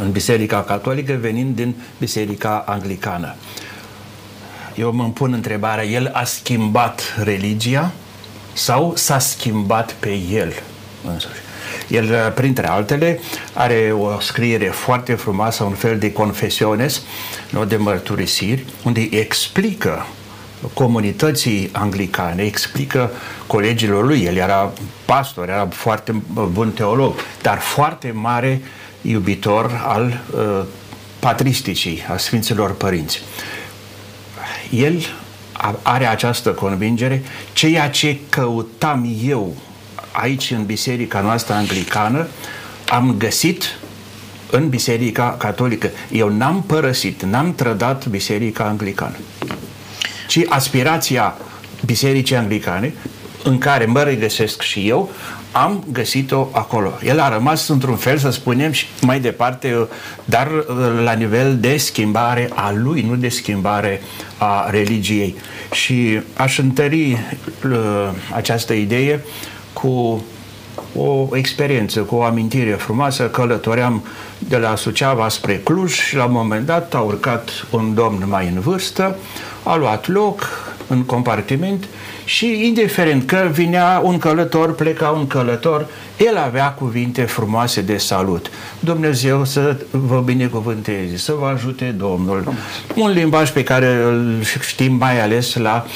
în Biserica Catolică, venind din Biserica Anglicană. Eu mă pun întrebarea, el a schimbat religia sau s-a schimbat pe el însuși? El, printre altele, are o scriere foarte frumoasă, un fel de confesiones, nu de mărturisiri, unde explică comunității anglicane, explică colegilor lui, el era pastor, era foarte bun teolog, dar foarte mare uh, iubitor al uh, patristicii, a Sfinților Părinți. El are această convingere, ceea ce căutam eu aici în biserica noastră anglicană, am găsit în biserica catolică. Eu n-am părăsit, n-am trădat biserica anglicană. Ci aspirația bisericii anglicane, în care mă regăsesc și eu, am găsit-o acolo. El a rămas într-un fel, să spunem, și mai departe, dar uh, la nivel de schimbare a lui, nu de schimbare a religiei. Și aș întări uh, această idee cu o experiență, cu o amintire frumoasă. Călătoream de la Suceava spre Cluj și la un moment dat a urcat un domn mai în vârstă, a luat loc, în compartiment și indiferent că vinea un călător, pleca un călător, el avea cuvinte frumoase de salut. Dumnezeu să vă binecuvânteze, să vă ajute Domnul. Un limbaj pe care îl știm mai ales la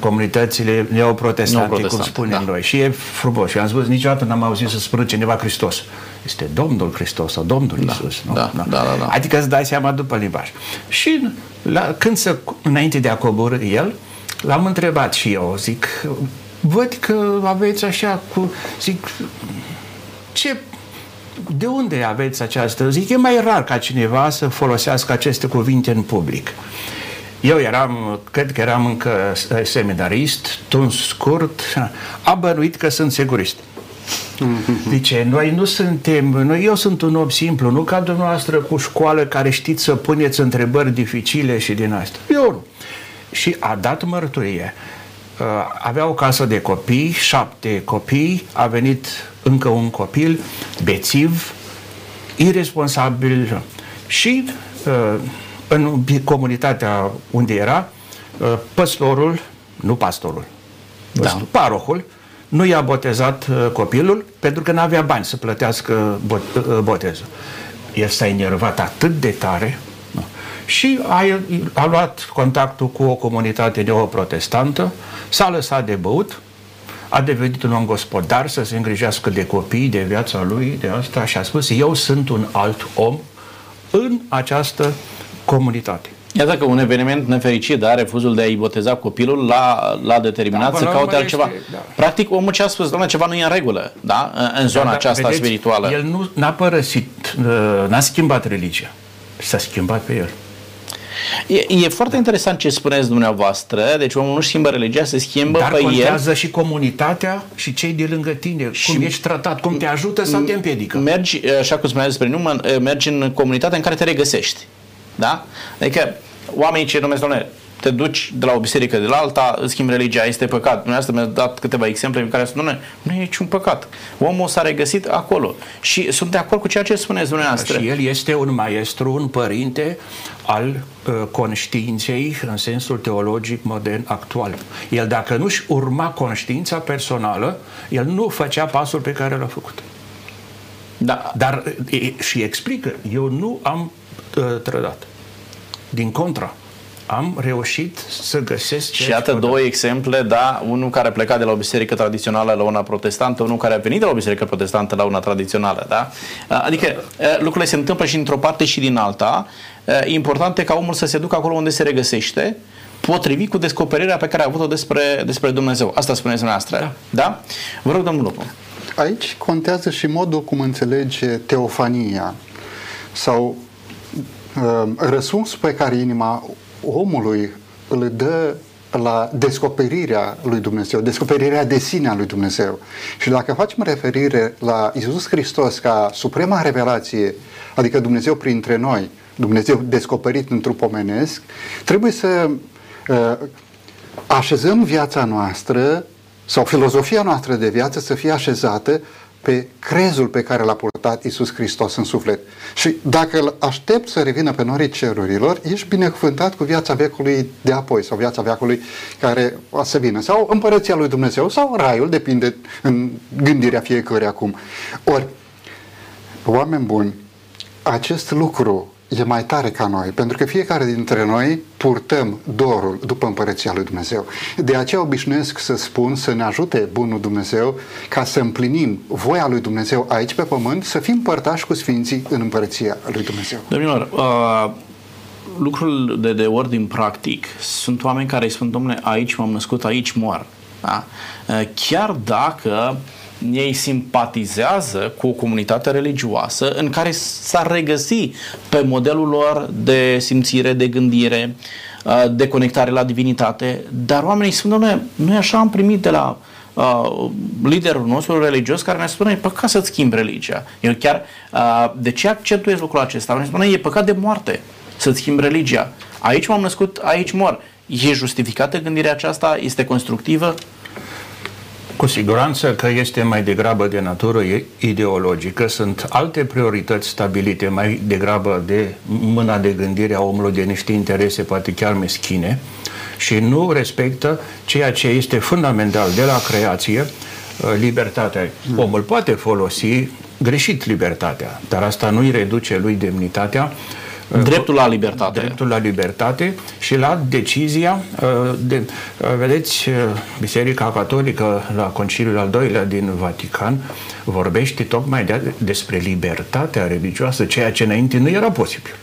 comunitățile neoprotestante, cum spunem da. noi. Și e frumos. Și am spus, niciodată n-am auzit să spună cineva Hristos. Este Domnul Hristos sau Domnul da, Isus. Nu? Da, da. Da, da, da. Adică îți dai seama după limbaj. Și la, când să, înainte de a coborâ el, l-am întrebat și eu, zic, văd că aveți așa cu, zic, ce de unde aveți această? Zic, e mai rar ca cineva să folosească aceste cuvinte în public. Eu eram, cred că eram încă seminarist, tun scurt, a bănuit că sunt segurist. Zice, noi nu suntem, noi, eu sunt un om simplu, nu ca dumneavoastră cu școală care știți să puneți întrebări dificile și din asta. Eu nu. Și a dat mărturie. Uh, avea o casă de copii, șapte copii, a venit încă un copil, bețiv, irresponsabil și uh, în comunitatea unde era, uh, păstorul, nu pastorul, da. parohul, nu i-a botezat uh, copilul pentru că nu avea bani să plătească bot, uh, botezul. El s-a enervat atât de tare și a, a luat contactul cu o comunitate neoprotestantă, s-a lăsat de băut, a devenit un om gospodar să se îngrijească de copii, de viața lui, de asta și a spus, eu sunt un alt om în această comunitate. Iată că un eveniment nefericit, da, refuzul de a-i boteza copilul l-a, l-a determinat da, să caute altceva. Este, da. Practic, omul ce a spus, doamne, ceva nu e în regulă, da, în zona da, da, aceasta vedeți, spirituală. El nu n-a părăsit, uh, n-a schimbat religia, s-a schimbat pe el. E, e foarte interesant ce spuneți dumneavoastră, deci omul nu schimbă religia, se schimbă Dar pe contează el. și comunitatea și cei de lângă tine, și cum ești tratat, cum te ajută sau te împiedică. Mergi, așa cum spuneați despre nume, mergi în comunitatea în care te regăsești. Da? Adică oamenii ce numesc, domnule, te duci de la o biserică de la alta, îți schimbi religia, este păcat. Dumneavoastră mi-a dat câteva exemple în care spune, nu e niciun păcat. Omul s-a regăsit acolo. Și sunt de acord cu ceea ce spuneți dumneavoastră. Și el este un maestru, un părinte al uh, conștiinței în sensul teologic modern actual. El dacă nu-și urma conștiința personală, el nu făcea pasul pe care l-a făcut. Da. Dar e, și explică, eu nu am uh, trădat. Din contra, am reușit să găsesc... Și iată două exemple, da, unul care pleca de la o biserică tradițională la una protestantă, unul care a venit de la o biserică protestantă la una tradițională, da? Adică lucrurile se întâmplă și într-o parte și din alta. Important e ca omul să se ducă acolo unde se regăsește, potrivit cu descoperirea pe care a avut-o despre, despre Dumnezeu. Asta spuneți dumneavoastră. Da. da? Vă rog, domnul Lupu. Aici contează și modul cum înțelege teofania sau uh, răspunsul pe care inima omului îl dă la descoperirea lui Dumnezeu, descoperirea de sine a lui Dumnezeu. Și dacă facem referire la Isus Hristos ca suprema revelație, adică Dumnezeu printre noi, Dumnezeu descoperit în trup omenesc, trebuie să uh, așezăm viața noastră sau filozofia noastră de viață să fie așezată pe crezul pe care l-a purtat Isus Hristos în suflet. Și dacă îl aștept să revină pe norii cerurilor, ești binecuvântat cu viața veacului de apoi sau viața veacului care o să vină. Sau împărăția lui Dumnezeu sau raiul, depinde în gândirea fiecăruia acum. Ori, oameni buni, acest lucru e mai tare ca noi, pentru că fiecare dintre noi purtăm dorul după împărăția lui Dumnezeu. De aceea obișnuiesc să spun să ne ajute bunul Dumnezeu ca să împlinim voia lui Dumnezeu aici pe pământ, să fim părtași cu Sfinții în împărăția lui Dumnezeu. Domnilor, uh, lucrul de, de ordin practic sunt oameni care îi spun, domnule, aici m-am născut, aici moar. Da? Uh, chiar dacă ei simpatizează cu o comunitate religioasă în care s-ar regăsi pe modelul lor de simțire, de gândire, uh, de conectare la divinitate, dar oamenii spun, doamne, noi așa am primit de la uh, liderul nostru religios care ne spune, e păcat să-ți schimbi religia. Eu chiar, uh, de ce accentuez lucrul acesta? Ne spune, e păcat de moarte să-ți schimbi religia. Aici m-am născut, aici mor. E justificată gândirea aceasta? Este constructivă? Cu siguranță că este mai degrabă de natură ideologică, sunt alte priorități stabilite mai degrabă de mâna de gândire a omului de niște interese poate chiar meschine și nu respectă ceea ce este fundamental de la creație, uh, libertatea. Omul poate folosi greșit libertatea, dar asta nu îi reduce lui demnitatea Dreptul la libertate. Dreptul la libertate și la decizia uh, de, uh, vedeți, uh, Biserica Catolică la Conciliul al doilea din Vatican vorbește tocmai de, despre libertatea religioasă, ceea ce înainte nu era posibil.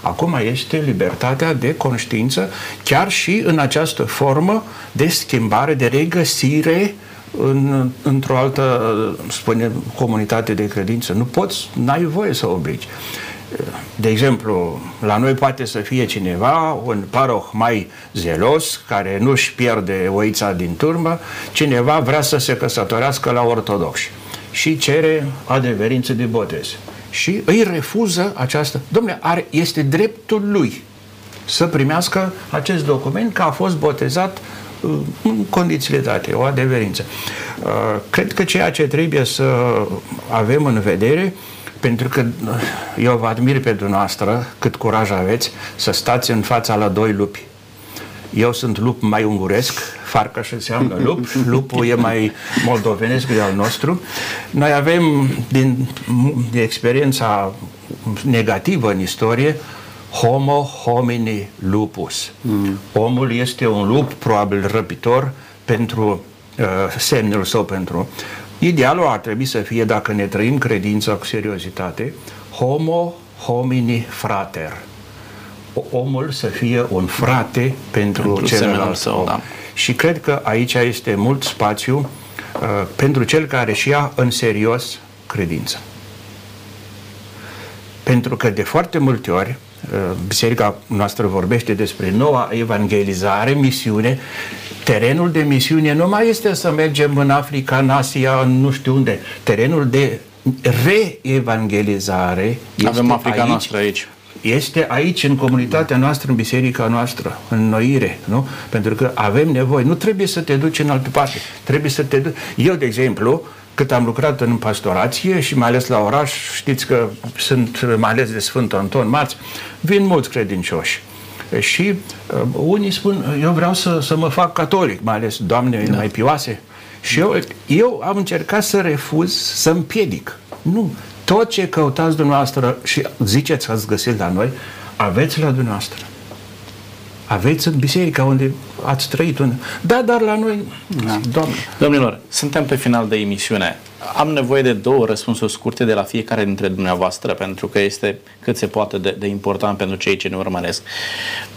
Acum este libertatea de conștiință, chiar și în această formă de schimbare, de regăsire în, într-o altă, spune, comunitate de credință. Nu poți, n-ai voie să obligi de exemplu, la noi poate să fie cineva, un paroh mai zelos, care nu-și pierde oița din turmă, cineva vrea să se căsătorească la ortodoxi și cere adeverință de botez. Și îi refuză această... Domnule, are, este dreptul lui să primească acest document că a fost botezat uh, în condițiile date, o adeverință. Uh, cred că ceea ce trebuie să avem în vedere pentru că eu vă admir pe dumneavoastră cât curaj aveți să stați în fața la doi lupi. Eu sunt lup mai unguresc, și înseamnă lup, lupul e mai moldovenesc de al nostru. Noi avem, din, din experiența negativă în istorie, homo homini lupus. Mm. Omul este un lup, probabil răpitor, pentru uh, semnul său pentru Idealul ar trebui să fie, dacă ne trăim credința cu seriozitate, homo homini frater. Omul să fie un frate pentru, pentru celălalt său. Da. Și cred că aici este mult spațiu uh, pentru cel care și ia în serios credința. Pentru că de foarte multe ori uh, biserica noastră vorbește despre noua evangelizare, misiune Terenul de misiune nu mai este să mergem în Africa, în Asia, în nu știu unde. Terenul de reevangelizare este Avem Africa aici, noastră aici. Este aici, în comunitatea noastră, în biserica noastră, în noire, nu? Pentru că avem nevoie. Nu trebuie să te duci în altă parte. Trebuie să te duci. Eu, de exemplu, cât am lucrat în pastorație și mai ales la oraș, știți că sunt mai ales de Sfântul Anton Marți, vin mulți credincioși. Și uh, unii spun, eu vreau să, să mă fac catolic, mai ales doamne da. mai pioase. Și eu, eu am încercat să refuz, să împiedic. Nu. Tot ce căutați dumneavoastră și ziceți că ați găsit la noi, aveți la dumneavoastră. Aveți în biserica unde ați trăit. Unde... Da, dar la noi, da. doamne. Domnilor, suntem pe final de emisiune. Am nevoie de două răspunsuri scurte de la fiecare dintre dumneavoastră, pentru că este cât se poate de, de important pentru cei ce ne urmăresc.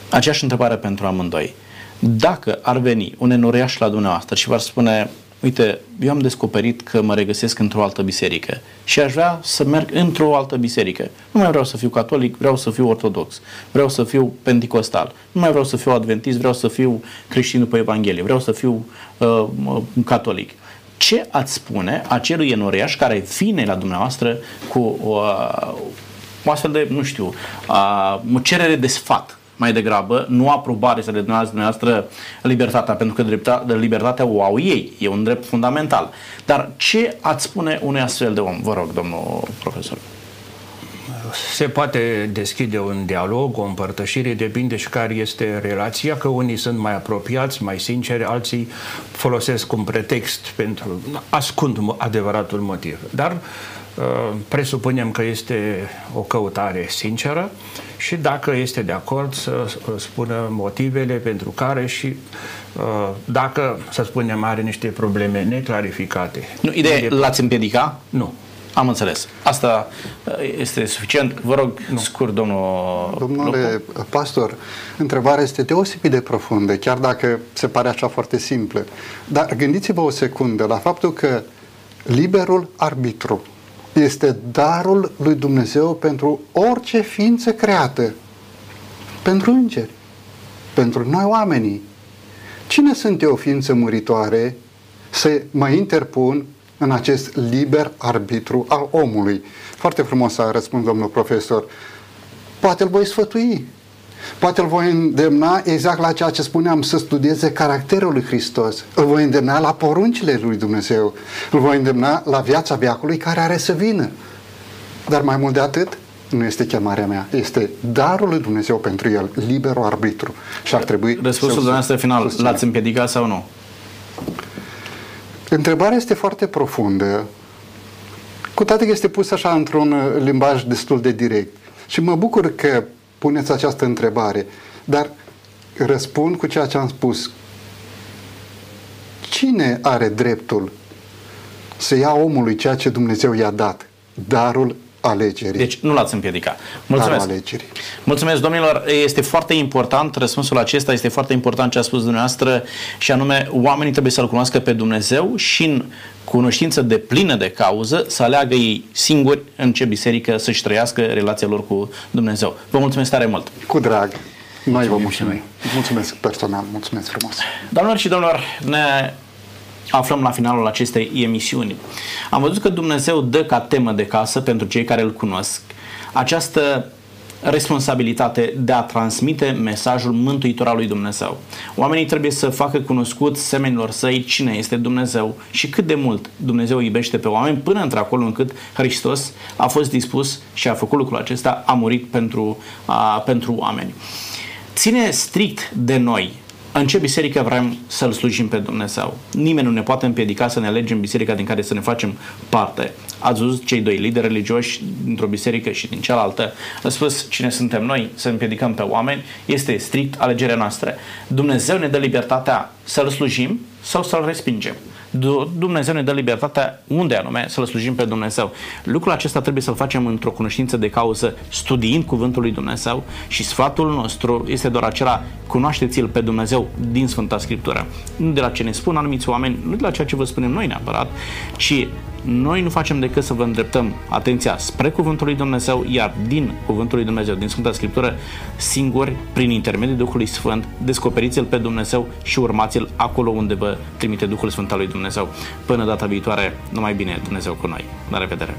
Aceeași întrebare pentru amândoi. Dacă ar veni un enoriaș la dumneavoastră și v-ar spune uite, eu am descoperit că mă regăsesc într-o altă biserică și aș vrea să merg într-o altă biserică. Nu mai vreau să fiu catolic, vreau să fiu ortodox, vreau să fiu pentecostal, nu mai vreau să fiu adventist, vreau să fiu creștin după Evanghelie, vreau să fiu uh, catolic. Ce ați spune acelui enoriaș care vine la dumneavoastră cu uh, o astfel de, nu știu, uh, o cerere de sfat? mai degrabă, nu aprobare să le donați dumneavoastră libertatea, pentru că drepta, libertatea o au ei, e un drept fundamental. Dar ce ați spune unui astfel de om? Vă rog, domnul profesor. Se poate deschide un dialog, o împărtășire, depinde și care este relația, că unii sunt mai apropiați, mai sinceri, alții folosesc un pretext pentru ascund adevăratul motiv. Dar uh, presupunem că este o căutare sinceră și dacă este de acord să spună motivele pentru care și uh, dacă, să spunem, are niște probleme neclarificate. Nu, ideea de... l-ați împiedica? Nu. Am înțeles. Asta uh, este suficient. Vă rog, nu. scurt, domnul... Domnule Locu. pastor, întrebarea este deosebit de profundă, chiar dacă se pare așa foarte simplă. Dar gândiți-vă o secundă la faptul că liberul arbitru este darul lui Dumnezeu pentru orice ființă creată. Pentru îngeri. Pentru noi oamenii. Cine sunt eu, ființă muritoare, să mă interpun în acest liber arbitru al omului? Foarte frumos a răspuns domnul profesor. Poate îl voi sfătui. Poate îl voi îndemna exact la ceea ce spuneam, să studieze caracterul lui Hristos. Îl voi îndemna la poruncile lui Dumnezeu. Îl voi îndemna la viața veacului care are să vină. Dar mai mult de atât, nu este chemarea mea, este darul lui Dumnezeu pentru el, liberul arbitru. Și ar trebui Răspunsul dumneavoastră final, l-ați împiedicat sau nu? Întrebarea este foarte profundă, cu toate că este pusă așa într-un uh, limbaj destul de direct. Și mă bucur că puneți această întrebare, dar răspund cu ceea ce am spus. Cine are dreptul să ia omului ceea ce Dumnezeu i-a dat? Darul alegerii. Deci nu l-ați împiedicat. Mulțumesc. alegerii. Mulțumesc, domnilor. Este foarte important, răspunsul acesta este foarte important ce a spus dumneavoastră și anume oamenii trebuie să-L cunoască pe Dumnezeu și în cunoștință de plină de cauză să aleagă ei singuri în ce biserică să-și trăiască relația lor cu Dumnezeu. Vă mulțumesc tare mult! Cu drag! Noi vă mulțumim. Mulțumesc personal, mulțumesc frumos. Doamnelor și domnilor, ne aflăm la finalul acestei emisiuni. Am văzut că Dumnezeu dă ca temă de casă pentru cei care îl cunosc această responsabilitate de a transmite mesajul mântuitor al lui Dumnezeu. Oamenii trebuie să facă cunoscut semenilor săi cine este Dumnezeu și cât de mult Dumnezeu iubește pe oameni până într-acolo încât Hristos a fost dispus și a făcut lucrul acesta, a murit pentru, a, pentru oameni. Ține strict de noi în ce biserică vrem să-L slujim pe Dumnezeu. Nimeni nu ne poate împiedica să ne alegem biserica din care să ne facem parte. Ați văzut cei doi lideri religioși dintr-o biserică și din cealaltă. A spus cine suntem noi să împiedicăm pe oameni. Este strict alegerea noastră. Dumnezeu ne dă libertatea să-L slujim sau să-L respingem. Dumnezeu ne dă libertatea unde anume să-L slujim pe Dumnezeu. Lucrul acesta trebuie să-l facem într-o cunoștință de cauză, studiind Cuvântul lui Dumnezeu și sfatul nostru este doar acela, cunoașteți-L pe Dumnezeu din Sfânta Scriptură. Nu de la ce ne spun anumiți oameni, nu de la ceea ce vă spunem noi neapărat, ci noi nu facem decât să vă îndreptăm atenția spre Cuvântul lui Dumnezeu, iar din Cuvântul lui Dumnezeu, din Sfânta Scriptură, singuri, prin intermediul Duhului Sfânt, descoperiți-L pe Dumnezeu și urmați-L acolo unde vă trimite Duhul Sfânt al lui Dumnezeu. Până data viitoare, numai bine, Dumnezeu cu noi. La revedere!